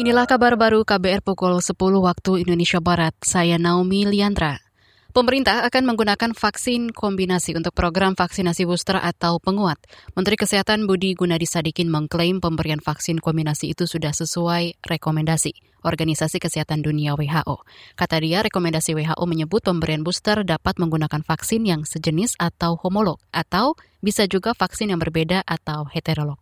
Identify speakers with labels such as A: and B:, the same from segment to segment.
A: Inilah kabar baru KBR pukul 10 waktu Indonesia Barat. Saya Naomi Liandra. Pemerintah akan menggunakan vaksin kombinasi untuk program vaksinasi booster atau penguat. Menteri Kesehatan Budi Gunadi Sadikin mengklaim pemberian vaksin kombinasi itu sudah sesuai rekomendasi Organisasi Kesehatan Dunia WHO. Kata dia, rekomendasi WHO menyebut pemberian booster dapat menggunakan vaksin yang sejenis atau homolog, atau bisa juga vaksin yang berbeda atau heterolog.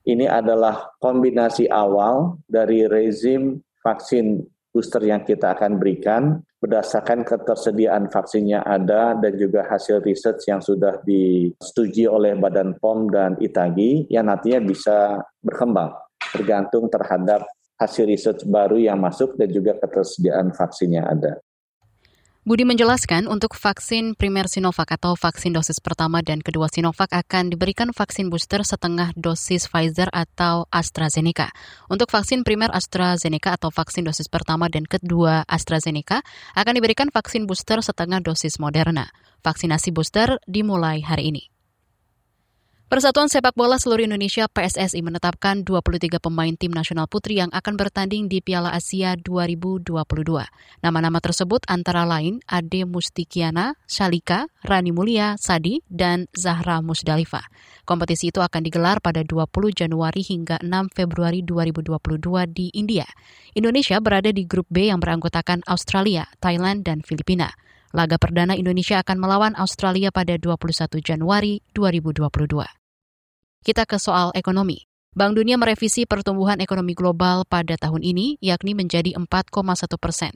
B: Ini adalah kombinasi awal dari rezim vaksin booster yang kita akan berikan berdasarkan ketersediaan vaksinnya ada dan juga hasil riset yang sudah disetujui oleh Badan POM dan ITAGI yang nantinya bisa berkembang tergantung terhadap hasil riset baru yang masuk dan juga ketersediaan vaksin yang ada.
A: Budi menjelaskan untuk vaksin primer Sinovac atau vaksin dosis pertama dan kedua Sinovac akan diberikan vaksin booster setengah dosis Pfizer atau AstraZeneca. Untuk vaksin primer AstraZeneca atau vaksin dosis pertama dan kedua AstraZeneca akan diberikan vaksin booster setengah dosis Moderna. Vaksinasi booster dimulai hari ini. Persatuan Sepak Bola Seluruh Indonesia PSSI menetapkan 23 pemain tim nasional putri yang akan bertanding di Piala Asia 2022. Nama-nama tersebut antara lain Ade Mustikiana, Shalika, Rani Mulia, Sadi, dan Zahra Musdalifah. Kompetisi itu akan digelar pada 20 Januari hingga 6 Februari 2022 di India. Indonesia berada di grup B yang beranggotakan Australia, Thailand, dan Filipina. Laga perdana Indonesia akan melawan Australia pada 21 Januari 2022. Kita ke soal ekonomi. Bank Dunia merevisi pertumbuhan ekonomi global pada tahun ini, yakni menjadi 4,1 persen.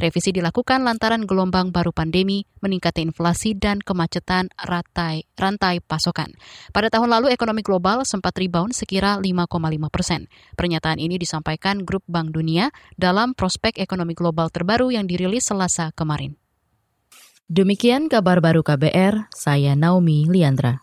A: Revisi dilakukan lantaran gelombang baru pandemi, meningkatnya inflasi, dan kemacetan rantai, rantai pasokan. Pada tahun lalu, ekonomi global sempat rebound sekira 5,5 persen. Pernyataan ini disampaikan Grup Bank Dunia dalam prospek ekonomi global terbaru yang dirilis selasa kemarin. Demikian kabar baru KBR, saya Naomi Liandra.